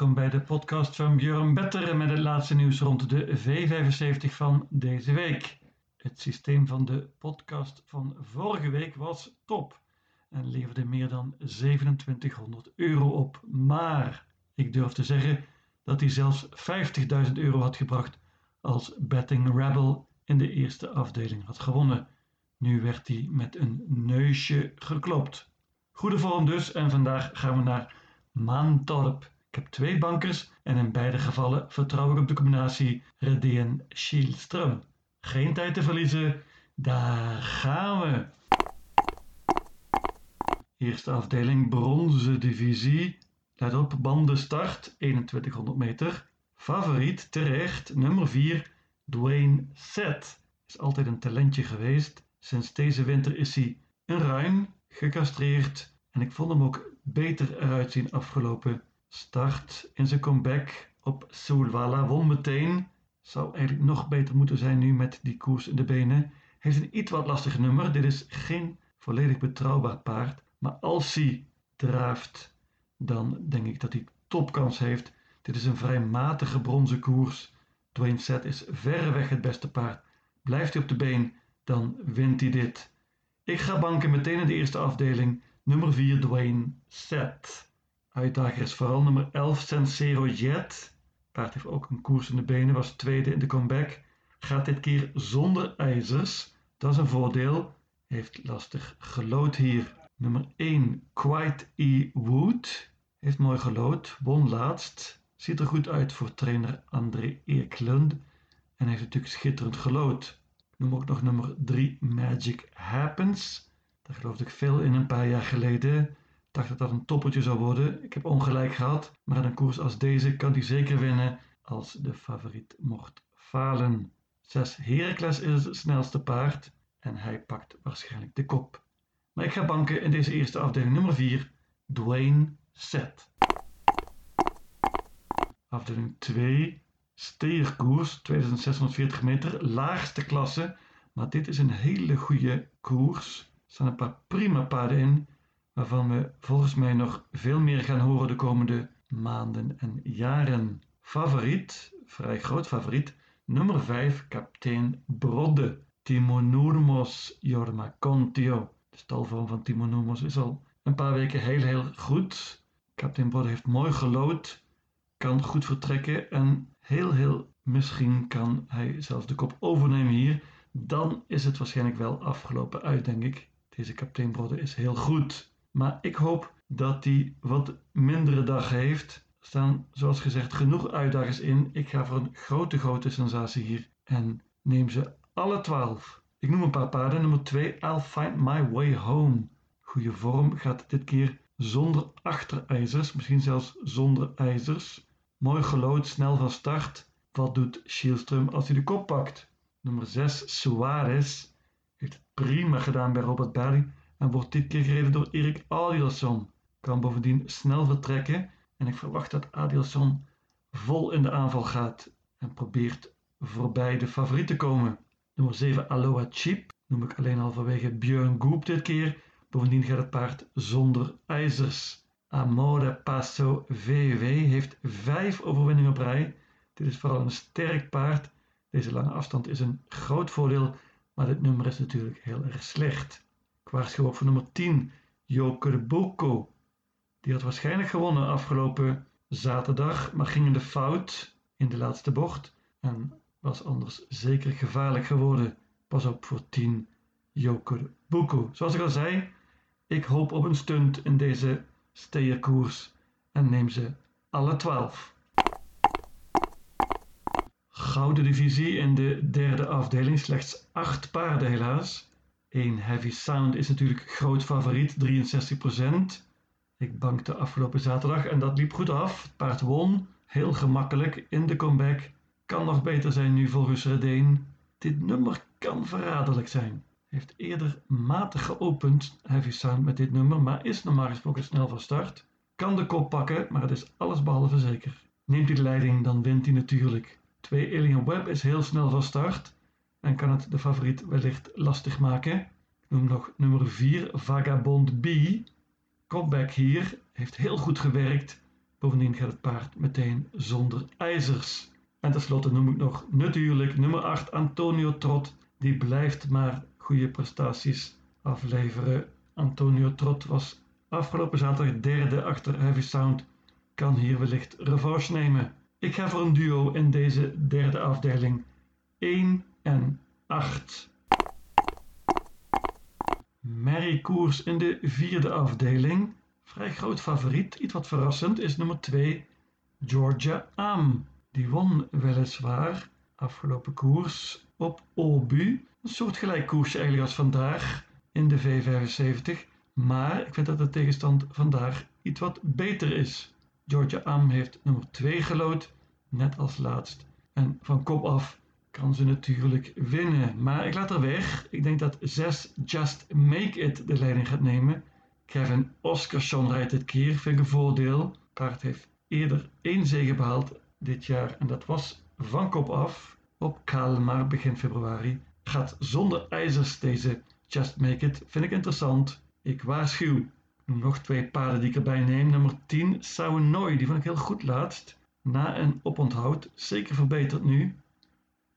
welkom bij de podcast van Björn Better met het laatste nieuws rond de V75 van deze week. Het systeem van de podcast van vorige week was top en leverde meer dan 2700 euro op. Maar ik durf te zeggen dat hij zelfs 50.000 euro had gebracht als Betting Rebel in de eerste afdeling had gewonnen. Nu werd hij met een neusje geklopt. Goede vorm dus en vandaag gaan we naar Maantorp. Ik heb twee bankers en in beide gevallen vertrouw ik op de combinatie Redeen Schielström. Geen tijd te verliezen, daar gaan we. Eerste afdeling bronzen divisie. Let op, banden start 2100 meter. Favoriet terecht, nummer 4, Dwayne Set. Is altijd een talentje geweest. Sinds deze winter is hij een ruim, gecastreerd en ik vond hem ook beter eruit zien afgelopen. Start in zijn comeback op Soulwala won meteen. Zou eigenlijk nog beter moeten zijn nu met die koers in de benen. Heeft een iets wat lastig nummer. Dit is geen volledig betrouwbaar paard. Maar als hij draaft, dan denk ik dat hij topkans heeft. Dit is een vrij matige bronzen koers. Dwayne Set is verreweg het beste paard. Blijft hij op de been, dan wint hij dit. Ik ga banken meteen in de eerste afdeling. Nummer 4 Dwayne Set. Uitdager is vooral nummer 11 Sensero Jet. Paard heeft ook een koers in de benen, was tweede in de comeback. Gaat dit keer zonder ijzers. Dat is een voordeel. Heeft lastig gelood hier. Nummer 1 Quite E. Wood. Heeft mooi gelood. Won laatst. Ziet er goed uit voor trainer André Eklund. En heeft natuurlijk schitterend gelood. Ik noem ook nog nummer 3 Magic Happens. Daar geloofde ik veel in een paar jaar geleden. Dacht dat dat een toppertje zou worden. Ik heb ongelijk gehad, maar in een koers als deze kan hij zeker winnen als de favoriet mocht falen. 6 Heracles is het snelste paard en hij pakt waarschijnlijk de kop. Maar ik ga banken in deze eerste afdeling nummer 4, Dwayne Set. Afdeling 2, Steerkoers, 2640 meter, laagste klasse. Maar dit is een hele goede koers staan een paar prima paarden in, waarvan we volgens mij nog veel meer gaan horen de komende maanden en jaren. Favoriet, vrij groot favoriet, nummer 5, kapitein Brodde. Timonourmos Jorma Contio. De stalvorm van Timonourmos is al een paar weken heel heel goed. Kapitein Brodde heeft mooi gelood, kan goed vertrekken en heel heel misschien kan hij zelfs de kop overnemen hier. Dan is het waarschijnlijk wel afgelopen uit, denk ik. Deze kapitein Brodde is heel goed. Maar ik hoop dat hij wat mindere dag heeft. Er staan, zoals gezegd, genoeg uitdagers in. Ik ga voor een grote, grote sensatie hier. En neem ze alle twaalf. Ik noem een paar paarden. Nummer 2, I'll Find My Way Home. Goede vorm gaat dit keer zonder achterijzers. Misschien zelfs zonder ijzers. Mooi gelood, snel van start. Wat doet Schielström als hij de kop pakt? Nummer 6, Suarez heeft het prima gedaan bij Robert Barry en wordt dit keer gereden door Erik Adielson. Kan bovendien snel vertrekken en ik verwacht dat Adielson vol in de aanval gaat en probeert voorbij de favoriet te komen. Nummer 7 Aloha Cheap noem ik alleen al vanwege Björn Goop dit keer. Bovendien gaat het paard zonder ijzers. Amore Passo VW heeft vijf overwinningen op rij. Dit is vooral een sterk paard. Deze lange afstand is een groot voordeel maar dit nummer is natuurlijk heel erg slecht. Ik waarschuw ook voor nummer 10, Joker Boko. Die had waarschijnlijk gewonnen afgelopen zaterdag, maar ging in de fout in de laatste bocht en was anders zeker gevaarlijk geworden. Pas op voor 10, Joker Boko. Zoals ik al zei, ik hoop op een stunt in deze steerkoers en neem ze alle 12 gouden divisie in de derde afdeling. Slechts acht paarden helaas. Eén Heavy Sound is natuurlijk groot favoriet, 63%. Ik bankte afgelopen zaterdag en dat liep goed af. Het paard won, heel gemakkelijk in de comeback. Kan nog beter zijn nu volgens Redeen. Dit nummer kan verraderlijk zijn. Heeft eerder matig geopend, Heavy Sound met dit nummer, maar is normaal gesproken snel van start. Kan de kop pakken, maar het is allesbehalve zeker. Neemt hij de leiding, dan wint hij natuurlijk. 2 Alien Web is heel snel van start en kan het de favoriet wellicht lastig maken. Noem nog nummer 4 Vagabond B. Comeback hier heeft heel goed gewerkt. Bovendien gaat het paard meteen zonder ijzers. En tenslotte noem ik nog natuurlijk nummer 8 Antonio Trot. Die blijft maar goede prestaties afleveren. Antonio Trot was afgelopen zaterdag derde achter Heavy Sound. Kan hier wellicht revanche nemen. Ik ga voor een duo in deze derde afdeling. 1 en 8. Mary Koers in de vierde afdeling. Vrij groot favoriet, iets wat verrassend, is nummer 2 Georgia Am. Die won weliswaar afgelopen koers op Obu. Een soort gelijk koersje eigenlijk als vandaag in de V75. Maar ik vind dat de tegenstand vandaag iets wat beter is. Georgia Am heeft nummer 2 gelood, net als laatst. En van kop af kan ze natuurlijk winnen. Maar ik laat er weg. Ik denk dat 6 Just Make It de leiding gaat nemen. Kevin Oscarsson rijdt dit keer, vind ik een voordeel. Paard heeft eerder één zege behaald dit jaar en dat was van kop af op Kalmar begin februari. Gaat zonder ijzers deze Just Make It, vind ik interessant. Ik waarschuw. Nog twee paarden die ik erbij neem. Nummer 10, Saunoy, die vond ik heel goed laatst. Na een oponthoud, zeker verbeterd nu.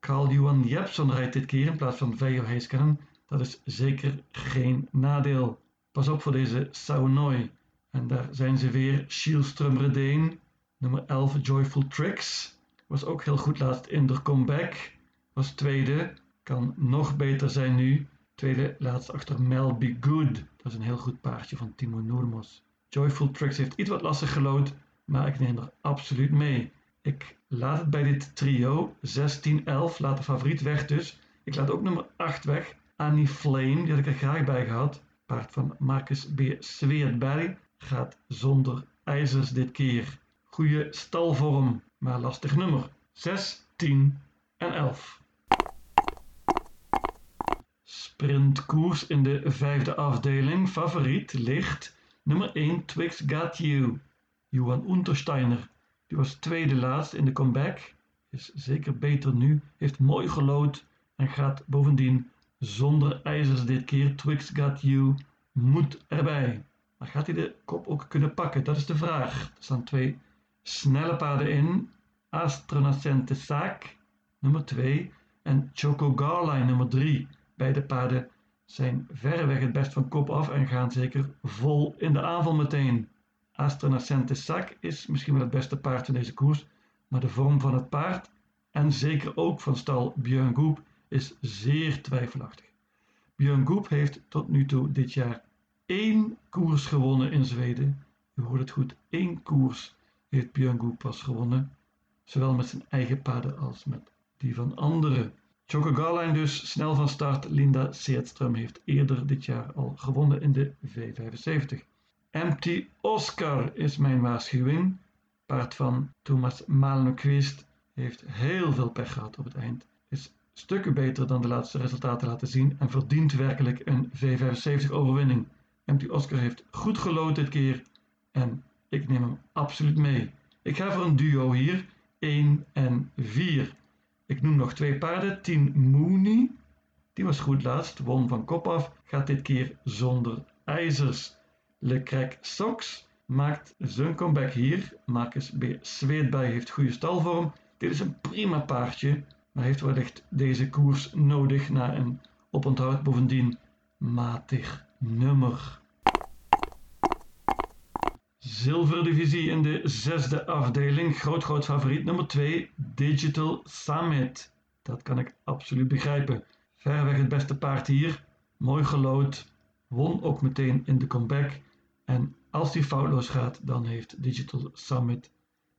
Carl Johan Jepson rijdt dit keer in plaats van Veijo Heiskanen. Dat is zeker geen nadeel. Pas op voor deze Saunoy. En daar zijn ze weer. Schielström Redeen, nummer 11 Joyful Tricks. Was ook heel goed laatst in de comeback. Was tweede. Kan nog beter zijn nu. Tweede laatst achter Mel Be Good. Dat is een heel goed paardje van Timo Noormos. Joyful Tricks heeft iets wat lastig gelood. Maar ik neem er absoluut mee. Ik laat het bij dit trio. 16, 11. Laat de favoriet weg dus. Ik laat ook nummer 8 weg. Annie Flame. Die had ik er graag bij gehad. Paard van Marcus B. Sweetberg gaat zonder ijzers dit keer. Goede stalvorm, maar lastig nummer. 6, 10 en 11. Sprintkoers in de vijfde afdeling. Favoriet ligt nummer 1 Twix Got You. Johan Untersteiner. Die was tweede laatst in de comeback. Is zeker beter nu. Heeft mooi gelood en gaat bovendien zonder ijzers dit keer. Twix Got You moet erbij. Maar gaat hij de kop ook kunnen pakken? Dat is de vraag. Er staan twee snelle paarden in. Astronacente Saak, nummer 2. En Choco Garline, nummer 3. Beide paarden zijn verreweg het best van kop af en gaan zeker vol in de aanval meteen. Astronacente Saak is misschien wel het beste paard in deze koers. Maar de vorm van het paard en zeker ook van stal Björn Goep is zeer twijfelachtig. Björn Goep heeft tot nu toe dit jaar één koers gewonnen in Zweden. U hoort het goed, één koers heeft Björn Goep pas gewonnen. Zowel met zijn eigen paarden als met die van anderen. Choco Garline dus snel van start. Linda Seedström heeft eerder dit jaar al gewonnen in de V75. Empty Oscar is mijn waarschuwing. Paard van Thomas Malmqvist heeft heel veel pech gehad op het eind. Is stukken beter dan de laatste resultaten laten zien en verdient werkelijk een V75 overwinning. Empty Oscar heeft goed gelood dit keer en ik neem hem absoluut mee. Ik ga voor een duo hier, 1 en 4. Ik noem nog twee paarden, 10 Mooney, die was goed laatst, won van kop af, gaat dit keer zonder ijzers. Lecrec Sox maakt zijn comeback hier. Marcus B. Zweetbij heeft goede stalvorm. Dit is een prima paardje, maar heeft wellicht deze koers nodig na een oponthoud bovendien matig nummer. Zilverdivisie in de zesde afdeling. Groot, groot favoriet nummer 2, Digital Summit. Dat kan ik absoluut begrijpen. Verreweg het beste paard hier. Mooi gelood. Won ook meteen in de comeback. En als die foutloos gaat, dan heeft Digital Summit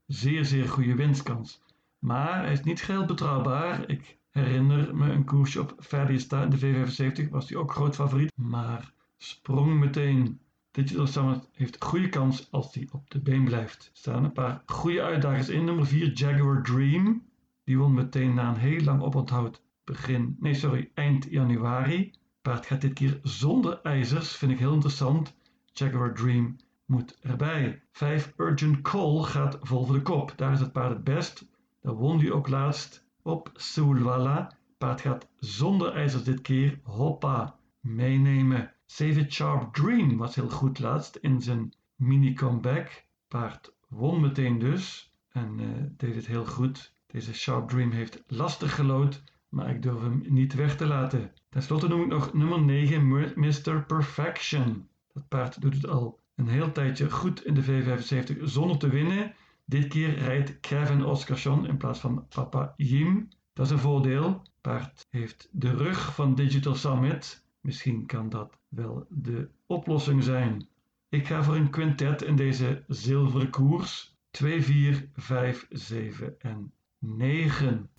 zeer, zeer goede winstkans. Maar hij is niet geheel betrouwbaar. Ik herinner me een koersje op Ferdiesta in de V75. Was hij ook groot favoriet. Maar sprong meteen. Digital Summit heeft goede kans als hij op de been blijft. Er staan een paar goede uitdagers in. Nummer 4 Jaguar Dream. Die won meteen na een heel lang oponthoud. Begin, nee sorry, eind januari. Paard gaat dit keer zonder ijzers. Vind ik heel interessant. Jaguar Dream moet erbij. 5 Urgent Call gaat vol voor de kop. Daar is het paard het best. Daar won hij ook laatst op Sulwala. Paard gaat zonder ijzers dit keer. Hoppa, meenemen. Save It Sharp Dream was heel goed laatst in zijn mini-comeback. Paard won meteen dus en uh, deed het heel goed. Deze Sharp Dream heeft lastig gelood, maar ik durf hem niet weg te laten. Ten slotte noem ik nog nummer 9 Mr. Perfection. Dat paard doet het al een heel tijdje goed in de V75 zonder te winnen. Dit keer rijdt Kevin Oscarsson in plaats van Papa Jim. Dat is een voordeel. Paard heeft de rug van Digital Summit. Misschien kan dat wel de oplossing zijn. Ik ga voor een quintet in deze zilveren koers. 2, 4, 5, 7 en 9.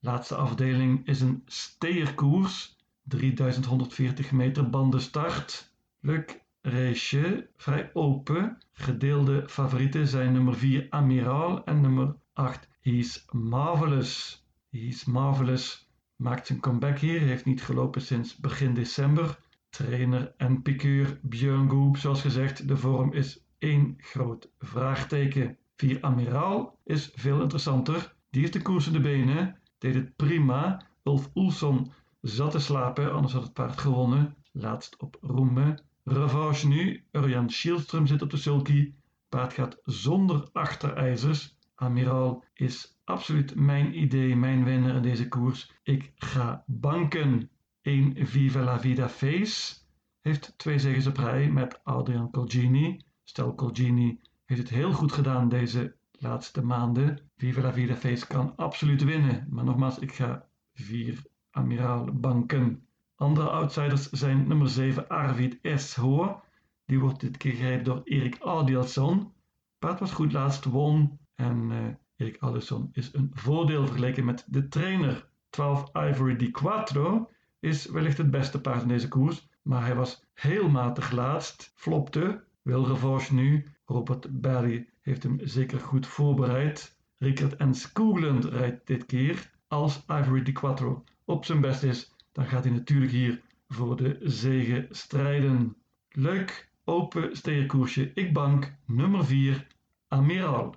Laatste afdeling is een steerkoers. 3140 meter bandenstart. Leuk raceje, vrij open. Gedeelde favorieten zijn nummer 4 Amiral en nummer 8 He's Marvelous. He's Marvelous maakt zijn comeback hier, heeft niet gelopen sinds begin december. Trainer en piqueur Björn Goop, zoals gezegd, de vorm is één groot vraagteken. 4 Amiral is veel interessanter. Die heeft de koers in de benen, deed het prima. Ulf Oelson zat te slapen, anders had het paard gewonnen. Laatst op Roeme. Revanche nu, Urjan Schielström zit op de sulky. Paard gaat zonder achterijzers. Amiral is absoluut mijn idee, mijn winnaar in deze koers. Ik ga banken. 1 Viva la Vida Face heeft twee zegens op rij met Adrian Colgini. Stel Colgini heeft het heel goed gedaan deze laatste maanden. Viva la Vida Face kan absoluut winnen. Maar nogmaals, ik ga 4 Amiral banken. Andere outsiders zijn nummer 7 Arvid S. Hoor. Die wordt dit keer gereden door Erik Adielson. Paard was goed laatst, won. En uh, Erik Adielson is een voordeel vergeleken met de trainer. 12 Ivory Di Quattro is wellicht het beste paard in deze koers. Maar hij was heel matig laatst, flopte. Wil revanche nu. Robert Barry heeft hem zeker goed voorbereid. Rickert en Skoogland rijdt dit keer. Als Ivory Di Quattro op zijn best is, dan gaat hij natuurlijk hier voor de zege strijden. Leuk, open steerkoersje. Ik bank nummer 4, Amiral.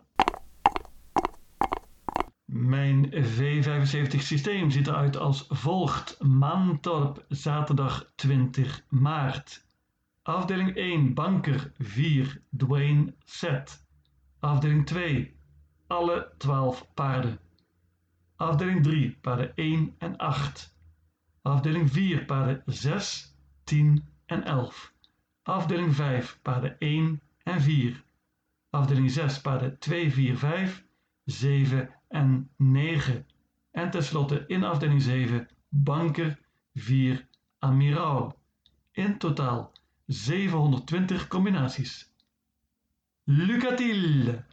Mijn V75 systeem ziet eruit als volgt. Maantorp, zaterdag 20 maart. Afdeling 1, banker 4, Dwayne Set. Afdeling 2, alle 12 paarden. Afdeling 3, paarden 1 en 8. Afdeling 4, paarden 6, 10 en 11. Afdeling 5, paarden 1 en 4. Afdeling 6, paarden 2, 4, 5, 7 en 9. En tenslotte in afdeling 7, banker 4, amiraal. In totaal 720 combinaties. Lucatile!